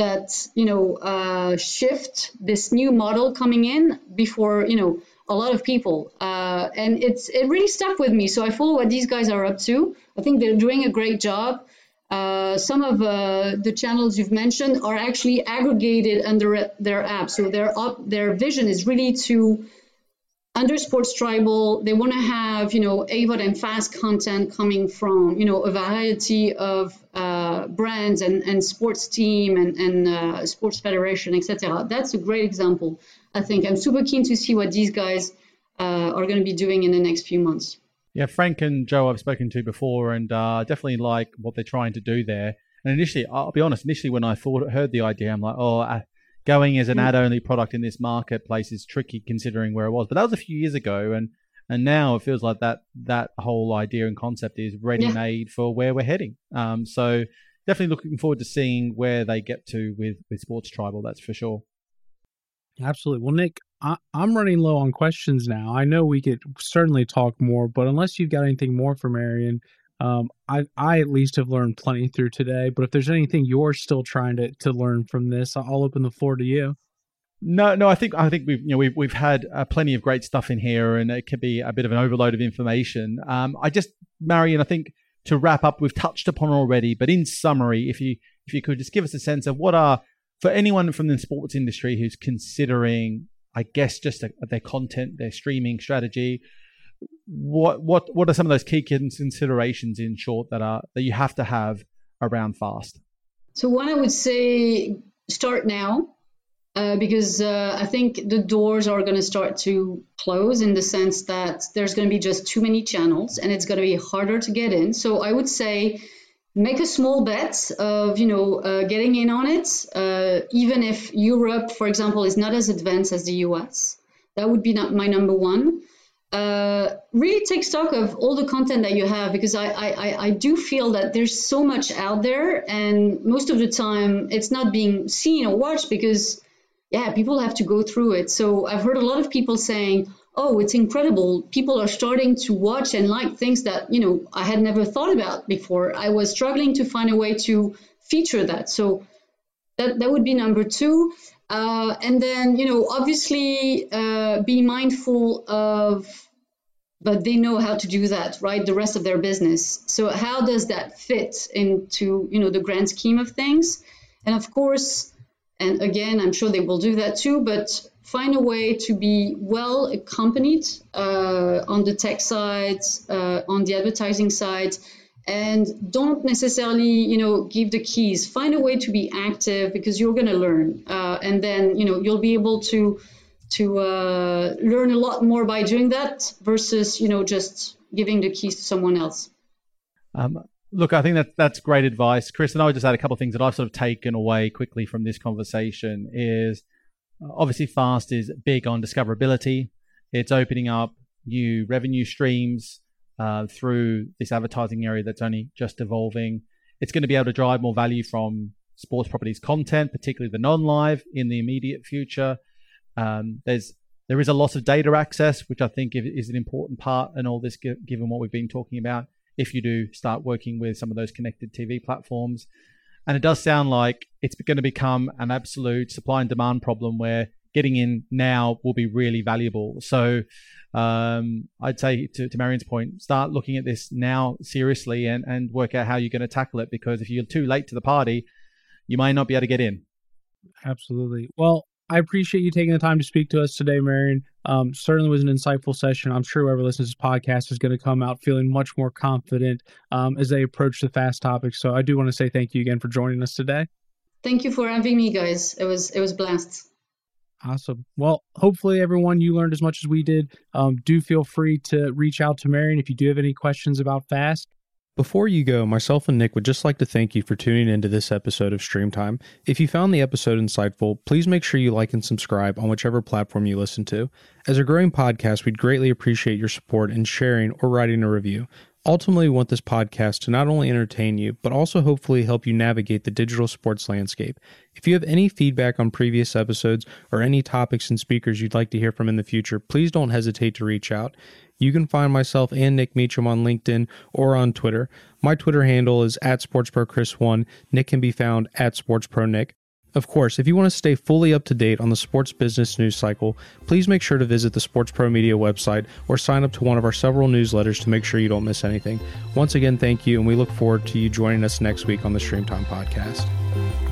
that you know uh, shift this new model coming in before you know a lot of people. Uh, and it's it really stuck with me. So i follow what these guys are up to. I think they're doing a great job. Uh, some of uh, the channels you've mentioned are actually aggregated under their app. So their up, their vision is really to under sports tribal they want to have you know avod and fast content coming from you know a variety of uh, brands and, and sports team and, and uh, sports federation, etc. That's a great example. I think I'm super keen to see what these guys uh, are going to be doing in the next few months. Yeah, Frank and Joe I've spoken to before, and uh, definitely like what they're trying to do there. And initially, I'll be honest, initially when I thought heard the idea, I'm like, oh, uh, going as an mm. ad-only product in this marketplace is tricky considering where it was. But that was a few years ago, and and now it feels like that that whole idea and concept is ready made yeah. for where we're heading. Um, so definitely looking forward to seeing where they get to with with Sports Tribal. That's for sure. Absolutely. Well, Nick, I, am running low on questions now. I know we could certainly talk more, but unless you've got anything more for Marion, um, I I at least have learned plenty through today. But if there's anything you're still trying to to learn from this, I'll open the floor to you. No, no, I think I think we've you know we've we've had uh, plenty of great stuff in here, and it could be a bit of an overload of information. Um, I just, Marion, I think to wrap up, we've touched upon already, but in summary, if you if you could just give us a sense of what are for anyone from the sports industry who's considering, I guess, just a, their content, their streaming strategy, what what what are some of those key considerations in short that are that you have to have around fast? So one, I would say start now uh, because uh, I think the doors are going to start to close in the sense that there's going to be just too many channels and it's going to be harder to get in. So I would say make a small bet of you know uh, getting in on it, uh, even if Europe, for example, is not as advanced as the US. That would be my number one. Uh, really take stock of all the content that you have because I, I, I do feel that there's so much out there and most of the time it's not being seen or watched because yeah, people have to go through it. So I've heard a lot of people saying, "Oh, it's incredible. People are starting to watch and like things that, you know, I had never thought about before. I was struggling to find a way to feature that." So that that would be number 2. Uh, and then, you know, obviously uh, be mindful of but they know how to do that right the rest of their business so how does that fit into you know the grand scheme of things and of course and again, I'm sure they will do that too, but find a way to be well accompanied uh, on the tech side, uh, on the advertising side, and don't necessarily, you know, give the keys. Find a way to be active because you're going to learn, uh, and then you know you'll be able to to uh, learn a lot more by doing that versus you know just giving the keys to someone else. Um, Look, I think that that's great advice, Chris. And I would just add a couple of things that I've sort of taken away quickly from this conversation. Is obviously fast is big on discoverability. It's opening up new revenue streams uh, through this advertising area that's only just evolving. It's going to be able to drive more value from sports properties content, particularly the non-live, in the immediate future. Um, there's there is a lot of data access, which I think is an important part in all this, given what we've been talking about if you do start working with some of those connected TV platforms. And it does sound like it's going to become an absolute supply and demand problem where getting in now will be really valuable. So um, I'd say to, to Marion's point, start looking at this now seriously and, and work out how you're going to tackle it because if you're too late to the party, you might not be able to get in. Absolutely. Well, I appreciate you taking the time to speak to us today, Marion. Um, certainly was an insightful session. I'm sure whoever listens to this podcast is going to come out feeling much more confident um, as they approach the fast topics. So I do want to say thank you again for joining us today. Thank you for having me, guys. It was it was blast. Awesome. Well, hopefully everyone you learned as much as we did. Um, do feel free to reach out to Marion if you do have any questions about fast. Before you go, myself and Nick would just like to thank you for tuning into this episode of Streamtime. If you found the episode insightful, please make sure you like and subscribe on whichever platform you listen to. As a growing podcast, we'd greatly appreciate your support in sharing or writing a review. Ultimately, we want this podcast to not only entertain you, but also hopefully help you navigate the digital sports landscape. If you have any feedback on previous episodes or any topics and speakers you'd like to hear from in the future, please don't hesitate to reach out. You can find myself and Nick Meacham on LinkedIn or on Twitter. My Twitter handle is at SportsProChris1. Nick can be found at SportsProNick. Of course, if you want to stay fully up to date on the sports business news cycle, please make sure to visit the SportsPro Media website or sign up to one of our several newsletters to make sure you don't miss anything. Once again, thank you, and we look forward to you joining us next week on the Streamtime podcast.